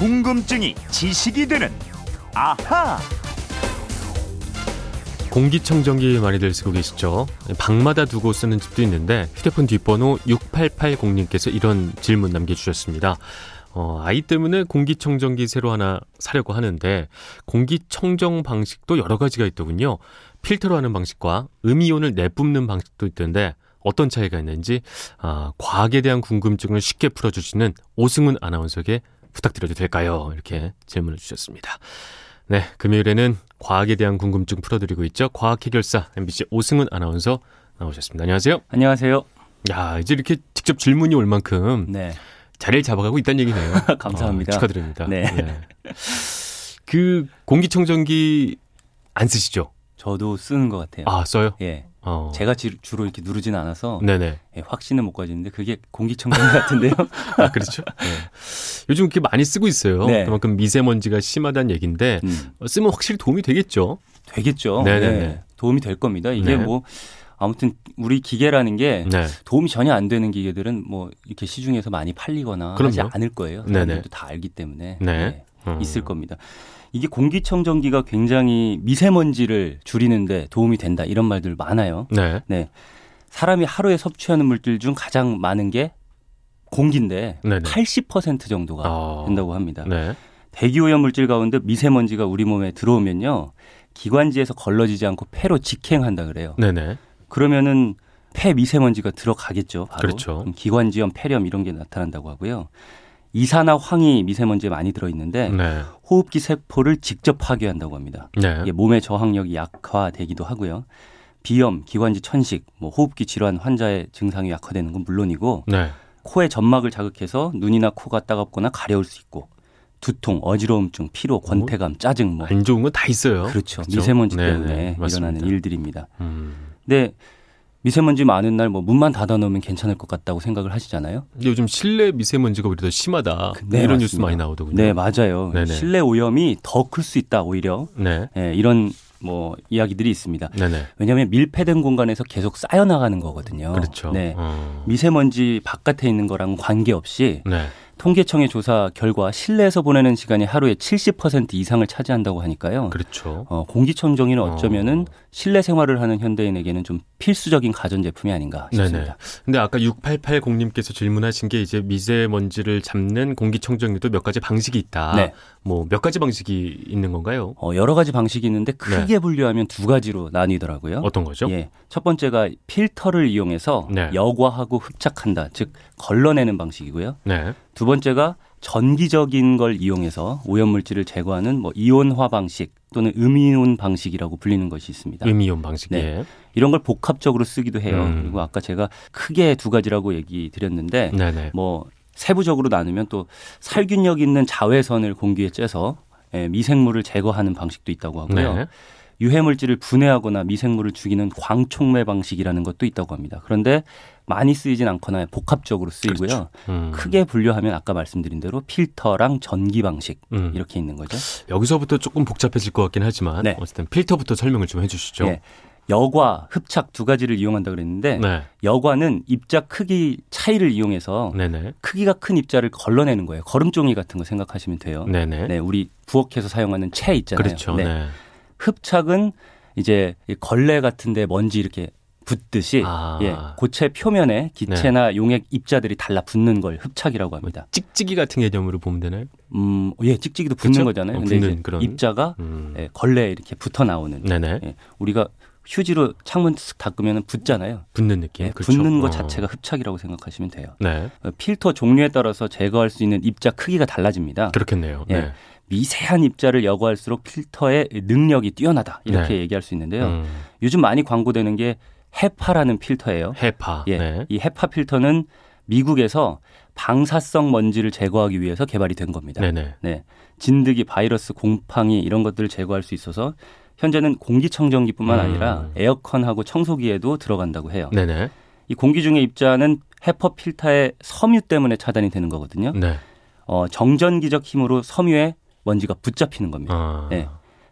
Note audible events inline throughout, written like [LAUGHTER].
궁금증이 지식이 되는 아하. 공기청정기 많이들 쓰고 계시죠? 방마다 두고 쓰는 집도 있는데 휴대폰 뒷번호 6880님께서 이런 질문 남겨주셨습니다. 어, 아이 때문에 공기청정기 새로 하나 사려고 하는데 공기청정 방식도 여러 가지가 있더군요. 필터로 하는 방식과 음이온을 내뿜는 방식도 있던데 어떤 차이가 있는지 아, 과학에 대한 궁금증을 쉽게 풀어주시는 오승훈 아나운서에게 부탁드려도 될까요? 이렇게 질문을 주셨습니다. 네, 금요일에는 과학에 대한 궁금증 풀어드리고 있죠. 과학 해결사 MBC 오승훈 아나운서 나오셨습니다. 안녕하세요. 안녕하세요. 야, 이제 이렇게 직접 질문이 올 만큼 네. 자리를 잡아가고 있다는 얘기네요. [LAUGHS] 감사합니다. 어, 축하드립니다. 네. 그 공기청정기 안 쓰시죠? 저도 쓰는 것 같아요. 아, 써요? 예. 어. 제가 지- 주로 이렇게 누르지는 않아서 네네. 예, 확신은 못 가지는데 그게 공기청정 같은데요. [LAUGHS] 아, 그렇죠. [LAUGHS] 네. 요즘 그렇게 많이 쓰고 있어요. 네. 그만큼 미세먼지가 심하다는 얘기인데 음, 어, 쓰면 확실히 도움이 되겠죠. 되겠죠. 네네네. 예, 도움이 될 겁니다. 이게 네. 뭐 아무튼 우리 기계라는 게 네. 도움이 전혀 안 되는 기계들은 뭐 이렇게 시중에서 많이 팔리거나 하지 그럼요. 않을 거예요. 네네. 사람들도 다 알기 때문에 네. 예, 음. 있을 겁니다. 이게 공기청정기가 굉장히 미세먼지를 줄이는데 도움이 된다 이런 말들 많아요. 네. 네. 사람이 하루에 섭취하는 물질 중 가장 많은 게 공기인데 네네. 80% 정도가 아. 된다고 합니다. 네. 대기오염 물질 가운데 미세먼지가 우리 몸에 들어오면요. 기관지에서 걸러지지 않고 폐로 직행한다 그래요. 네네. 그러면은 폐 미세먼지가 들어가겠죠. 바로. 그렇죠. 기관지염, 폐렴 이런 게 나타난다고 하고요. 이산화 황이 미세먼지에 많이 들어있는데 네. 호흡기 세포를 직접 파괴한다고 합니다. 네. 이게 몸의 저항력이 약화되기도 하고요. 비염, 기관지 천식, 뭐 호흡기 질환 환자의 증상이 약화되는 건 물론이고 네. 코의 점막을 자극해서 눈이나 코가 따갑거나 가려울 수 있고 두통, 어지러움증, 피로, 권태감, 짜증 뭐 안 좋은 건 다 있어요. 그렇죠. 그렇죠? 미세먼지 네, 때문에 네, 맞습니다. 일어나는 일들입니다. 음. 근데 미세먼지 많은 날 뭐 문만 닫아 놓으면 괜찮을 것 같다고 생각을 하시잖아요. 근데 요즘 실내 미세먼지가 오히려 더 심하다. 네, 이런 뉴스 맞습니다. 많이 나오더군요. 네, 맞아요. 네네. 실내 오염이 더 클 수 있다 오히려 네. 예, 이런 뭐 이야기들이 있습니다. 네네. 왜냐하면 밀폐된 공간에서 계속 쌓여 나가는 거거든요. 그렇죠. 네. 어. 미세먼지 바깥에 있는 거랑 관계없이 네. 통계청의 조사 결과 실내에서 보내는 시간이 하루에 70% 이상을 차지한다고 하니까요. 그렇죠. 어, 공기청정기는 어쩌면은 어. 실내 생활을 하는 현대인에게는 좀 필수적인 가전제품이 아닌가 네네. 싶습니다. 근데 아까 6880님께서 질문하신 게 이제 미세먼지를 잡는 공기청정기도 몇 가지 방식이 있다. 네. 뭐몇 가지 방식이 있는 건가요? 어, 여러 가지 방식이 있는데 크게 분류하면 두 가지로 나뉘더라고요. 네. 어떤 거죠? 예. 첫 번째가 필터를 이용해서 네. 여과하고 흡착한다. 즉 걸러내는 방식이고요. 네. 두 번째가 전기적인 걸 이용해서 오염물질을 제거하는 뭐 이온화 방식 또는 음이온 방식이라고 불리는 것이 있습니다. 음이온 방식에. 네. 이런 걸 복합적으로 쓰기도 해요. 음. 그리고 아까 제가 크게 두 가지라고 얘기 드렸는데 네네. 뭐 세부적으로 나누면 또 살균력 있는 자외선을 공기에 쬐서 예, 미생물을 제거하는 방식도 있다고 하고요. 네. 유해물질을 분해하거나 미생물을 죽이는 광촉매 방식이라는 것도 있다고 합니다. 그런데 많이 쓰이진 않거나 복합적으로 쓰이고요. 그렇죠. 음. 크게 분류하면 아까 말씀드린 대로 필터랑 전기 방식 음. 이렇게 있는 거죠. 여기서부터 조금 복잡해질 것 같긴 하지만 네. 어쨌든 필터부터 설명을 좀 해주시죠. 예. 여과, 흡착 두 가지를 이용한다 그랬는데 네. 여과는 입자 크기 차이를 이용해서 네네. 크기가 큰 입자를 걸러내는 거예요. 걸음종이 같은 거 생각하시면 돼요. 네네. 네, 우리 부엌에서 사용하는 채 있잖아요. 그렇죠. 네. 네. 흡착은 이제 이 걸레 같은데 먼지 이렇게 붙듯이 아. 예, 고체 표면에 기체나 용액 입자들이 달라붙는 걸 흡착이라고 뭐 합니다. 찍찍이 같은 개념으로 보면 되나요? 음, 예, 찍찍이도 붙는 그쵸? 거잖아요. 어, 근데 붙는 이제 그런. 입자가 음. 예, 걸레에 이렇게 붙어 나오는. 네네. 예, 우리가 휴지로 창문 쓱 닦으면 붙잖아요. 붙는 느낌. 예, 그렇죠. 붙는 것 어. 자체가 흡착이라고 생각하시면 돼요. 네. 어, 필터 종류에 따라서 제거할 수 있는 입자 크기가 달라집니다. 그렇겠네요. 예. 네. 미세한 입자를 여과할수록 필터의 능력이 뛰어나다 이렇게 네. 얘기할 수 있는데요. 음. 요즘 많이 광고되는 게 헤파라는 필터예요. 해파. 예, 네. 이 헤파 필터는 미국에서 방사성 먼지를 제거하기 위해서 개발이 된 겁니다. 네네. 네, 진드기, 바이러스, 곰팡이 이런 것들을 제거할 수 있어서 현재는 공기청정기뿐만 음. 아니라 에어컨하고 청소기에도 들어간다고 해요. 네네. 이 공기 중의 입자는 헤퍼 필터의 섬유 때문에 차단이 되는 거거든요. 네. 어, 정전기적 힘으로 섬유에 먼지가 붙잡히는 겁니다. 아. 네.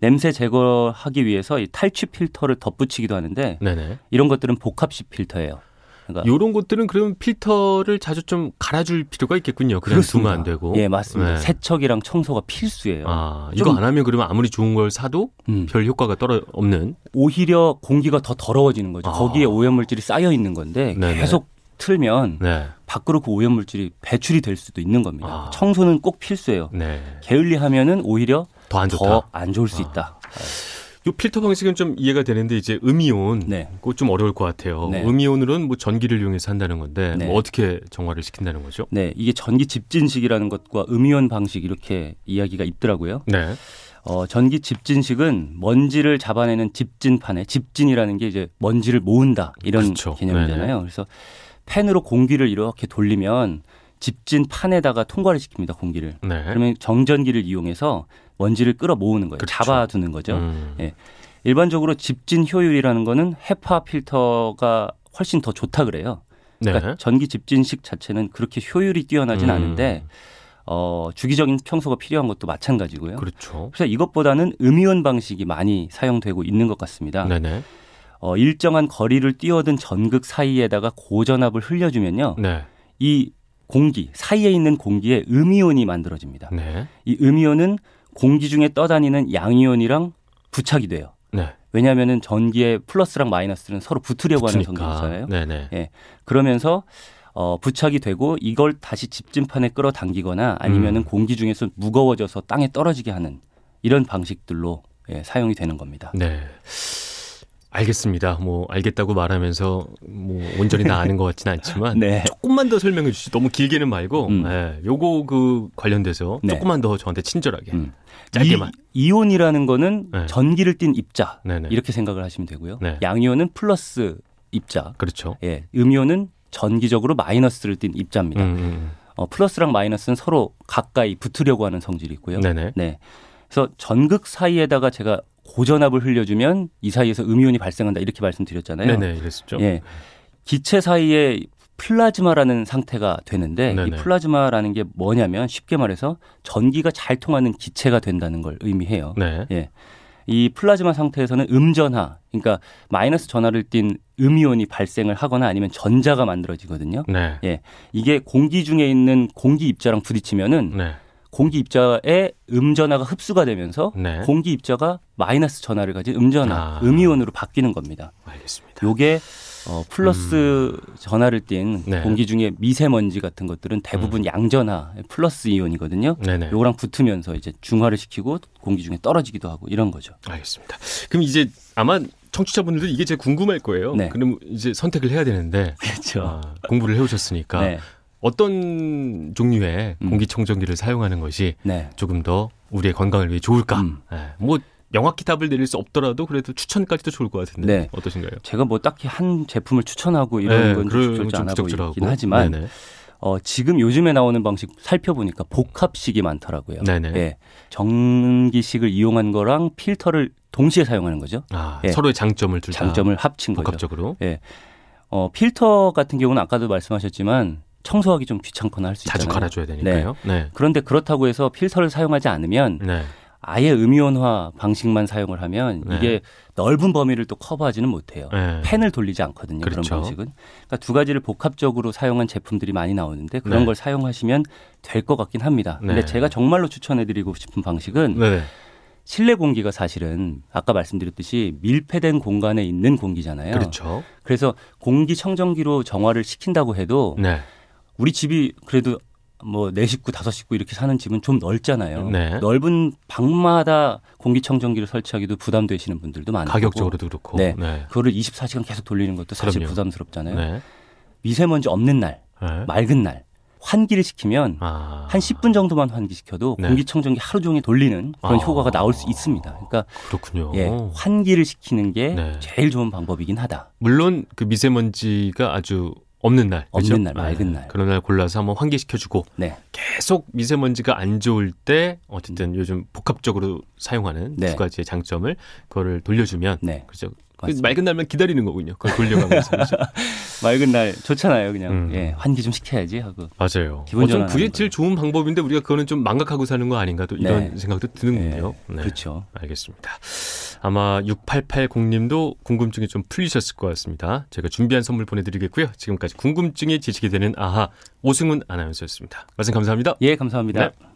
냄새 제거하기 위해서 이 탈취 필터를 덧붙이기도 하는데 네네. 이런 것들은 복합식 필터예요. 그러니까 요런 것들은 그럼 필터를 자주 좀 갈아줄 필요가 있겠군요. 그냥 두면 안 되고. 예, 맞습니다. 네. 세척이랑 청소가 필수예요. 아, 좀- 이거 안 하면 그러면 아무리 좋은 걸 사도 음. 별 효과가 떨어 없는. 오히려 공기가 더 더러워지는 거죠. 아. 거기에 오염물질이 쌓여 있는 건데 네네. 계속 틀면 네. 밖으로 그 오염 물질이 배출이 될 수도 있는 겁니다. 아. 청소는 꼭 필수예요. 네. 게을리하면은 오히려 더 안 좋다. 더 안 좋을 수 아. 있다. 요 필터 방식은 좀 이해가 되는데 이제 음이온 네. 그거 좀 어려울 것 같아요. 네. 음이온으로는 뭐 전기를 이용해서 한다는 건데 네. 뭐 어떻게 정화를 시킨다는 거죠? 네, 이게 전기 집진식이라는 것과 음이온 방식 이렇게 이야기가 있더라고요. 네. 어, 전기 집진식은 먼지를 잡아내는 집진판에 집진이라는 게 이제 먼지를 모은다 이런 그렇죠. 개념이잖아요. 그래서 팬으로 공기를 이렇게 돌리면 집진 판에다가 통과를 시킵니다 공기를. 네. 그러면 정전기를 이용해서 먼지를 끌어 모으는 거예요. 그렇죠. 잡아두는 거죠. 음. 예. 일반적으로 집진 효율이라는 거는 헤파 필터가 훨씬 더 좋다 그래요. 네. 그러니까 전기 집진식 자체는 그렇게 효율이 뛰어나진 음. 않은데 어, 주기적인 청소가 필요한 것도 마찬가지고요. 그렇죠. 그래서 이것보다는 음이온 방식이 많이 사용되고 있는 것 같습니다. 네네. 어, 일정한 거리를 뛰어든 전극 사이에다가 고전압을 흘려주면요, 네. 이 공기 사이에 있는 공기에 음이온이 만들어집니다. 네. 이 음이온은 공기 중에 떠다니는 양이온이랑 부착이 돼요. 네. 왜냐하면은 전기의 플러스랑 마이너스는 서로 붙으려고 하는 붙으니까. 성질이잖아요. 네네. 그러면서 어, 부착이 되고 이걸 다시 집진판에 끌어당기거나 아니면은 음. 공기 중에서 무거워져서 땅에 떨어지게 하는 이런 방식들로 예, 사용이 되는 겁니다. 네. 알겠습니다. 뭐 알겠다고 말하면서 뭐 온전히 다 아는 것 같지는 않지만 [LAUGHS] 네. 조금만 더 설명해 주시. 너무 길게는 말고, 음. 예, 요거 그 관련돼서 네. 조금만 더 저한테 친절하게 음. 짧게만. 이, 이온이라는 거는 네. 전기를 띤 입자 네네. 이렇게 생각을 하시면 되고요. 네. 양이온은 플러스 입자, 그렇죠. 예, 음이온은 전기적으로 마이너스를 띤 입자입니다. 음, 음, 어, 플러스랑 마이너스는 서로 가까이 붙으려고 하는 성질이 있고요. 음. 네네. 네. 그래서 전극 사이에다가 제가 고전압을 흘려주면 이 사이에서 음이온이 발생한다 이렇게 말씀드렸잖아요. 네네. 그랬었죠. 예. 기체 사이에 플라즈마라는 상태가 되는데 네네. 이 플라즈마라는 게 뭐냐면 쉽게 말해서 전기가 잘 통하는 기체가 된다는 걸 의미해요. 네. 예. 이 플라즈마 상태에서는 음전하, 그러니까 마이너스 전하를 띤 음이온이 발생을 하거나 아니면 전자가 만들어지거든요. 네. 예. 이게 공기 중에 있는 공기 입자랑 부딪히면은 네. 공기 입자에 음전하가 흡수가 되면서 네. 공기 입자가 마이너스 전하를 가진 음전하, 아. 음이온으로 바뀌는 겁니다. 알겠습니다. 요게 어, 플러스 전하를 띤 음. 네. 음. 공기 중에 미세먼지 같은 것들은 대부분 양전하 플러스 이온이거든요. 네네. 요거랑 붙으면서 이제 중화를 시키고 공기 중에 떨어지기도 하고 이런 거죠. 알겠습니다. 그럼 이제 아마 청취자분들도 이게 제일 궁금할 거예요. 네. 그럼 이제 선택을 해야 되는데 [LAUGHS] 그렇죠. 아, 공부를 해오셨으니까 네. 어떤 종류의 음. 공기청정기를 사용하는 것이 네. 조금 더 우리의 건강을 위해 좋을까? 음. 예, 뭐 명확히 답을 내릴 수 없더라도 그래도 추천까지도 좋을 것 같은데 네. 어떠신가요? 제가 뭐 딱히 한 제품을 추천하고 이런 네, 건 적절치 좀 않아. 보이긴 하지만 네네. 어, 지금 요즘에 나오는 방식 살펴보니까 복합식이 많더라고요. 네네. 예. 전기식을 이용한 거랑 필터를 동시에 사용하는 거죠. 아, 예. 서로의 장점을 둘다 장점을 합친 거죠. 복합적으로 어, 필터 같은 경우는 아까도 말씀하셨지만 청소하기 좀 귀찮거나 할 수 있잖아요. 자주 갈아줘야 되니까요. 네. 그런데 그렇다고 해서 필터를 사용하지 않으면 네. 아예 음이온화 방식만 사용을 하면 네. 이게 넓은 범위를 또 커버하지는 못해요. 네. 펜을 돌리지 않거든요. 그런 그렇죠. 방식은. 그러니까 두 가지를 복합적으로 사용한 제품들이 많이 나오는데 그런 네. 걸 사용하시면 될 것 같긴 합니다. 근데 네. 제가 정말로 추천해드리고 싶은 방식은 네. 실내 공기가 사실은 아까 말씀드렸듯이 밀폐된 공간에 있는 공기잖아요. 그렇죠. 그래서 공기 청정기로 정화를 시킨다고 해도 네. 우리 집이 그래도 뭐네 식구 다섯 식구 이렇게 사는 집은 좀 넓잖아요. 네. 넓은 방마다 공기청정기를 설치하기도 부담되시는 분들도 많고 가격적으로도 그렇고. 네. 네. 그거를 24시간 계속 돌리는 것도 사실 그럼요. 부담스럽잖아요. 네. 미세먼지 없는 날, 네. 맑은 날 환기를 시키면 아. 한 10분 정도만 환기시켜도 네. 공기청정기 하루 종일 돌리는 그런 아. 효과가 나올 수 있습니다. 그러니까 그렇군요. 예, 환기를 시키는 게 네. 제일 좋은 방법이긴 하다. 물론 그 미세먼지가 아주 없는 날, 없는 그죠? 날, 맑은 날. 그런 날 골라서 한번 환기시켜주고 네. 계속 미세먼지가 안 좋을 때 어쨌든 요즘 복합적으로 사용하는 네. 두 가지의 장점을 그거를 돌려주면 네. 그죠? 맞습니다. 맑은 날만 기다리는 거군요. 그걸 돌려가면서. [LAUGHS] 맑은 날 좋잖아요. 그냥 음. 예, 환기 좀 시켜야지 하고. 맞아요. 전환하는 그게. 제일 좋은 방법인데 우리가 그거는 좀 망각하고 사는 거 아닌가 또 이런 네. 생각도 드는군요. 네. 그렇죠. 알겠습니다. 아마 6880님도 궁금증이 좀 풀리셨을 것 같습니다. 제가 준비한 선물 보내드리겠고요. 지금까지 궁금증이 지식이 되는 아하 오승훈 아나운서였습니다. 말씀 감사합니다. 예, 감사합니다. 네.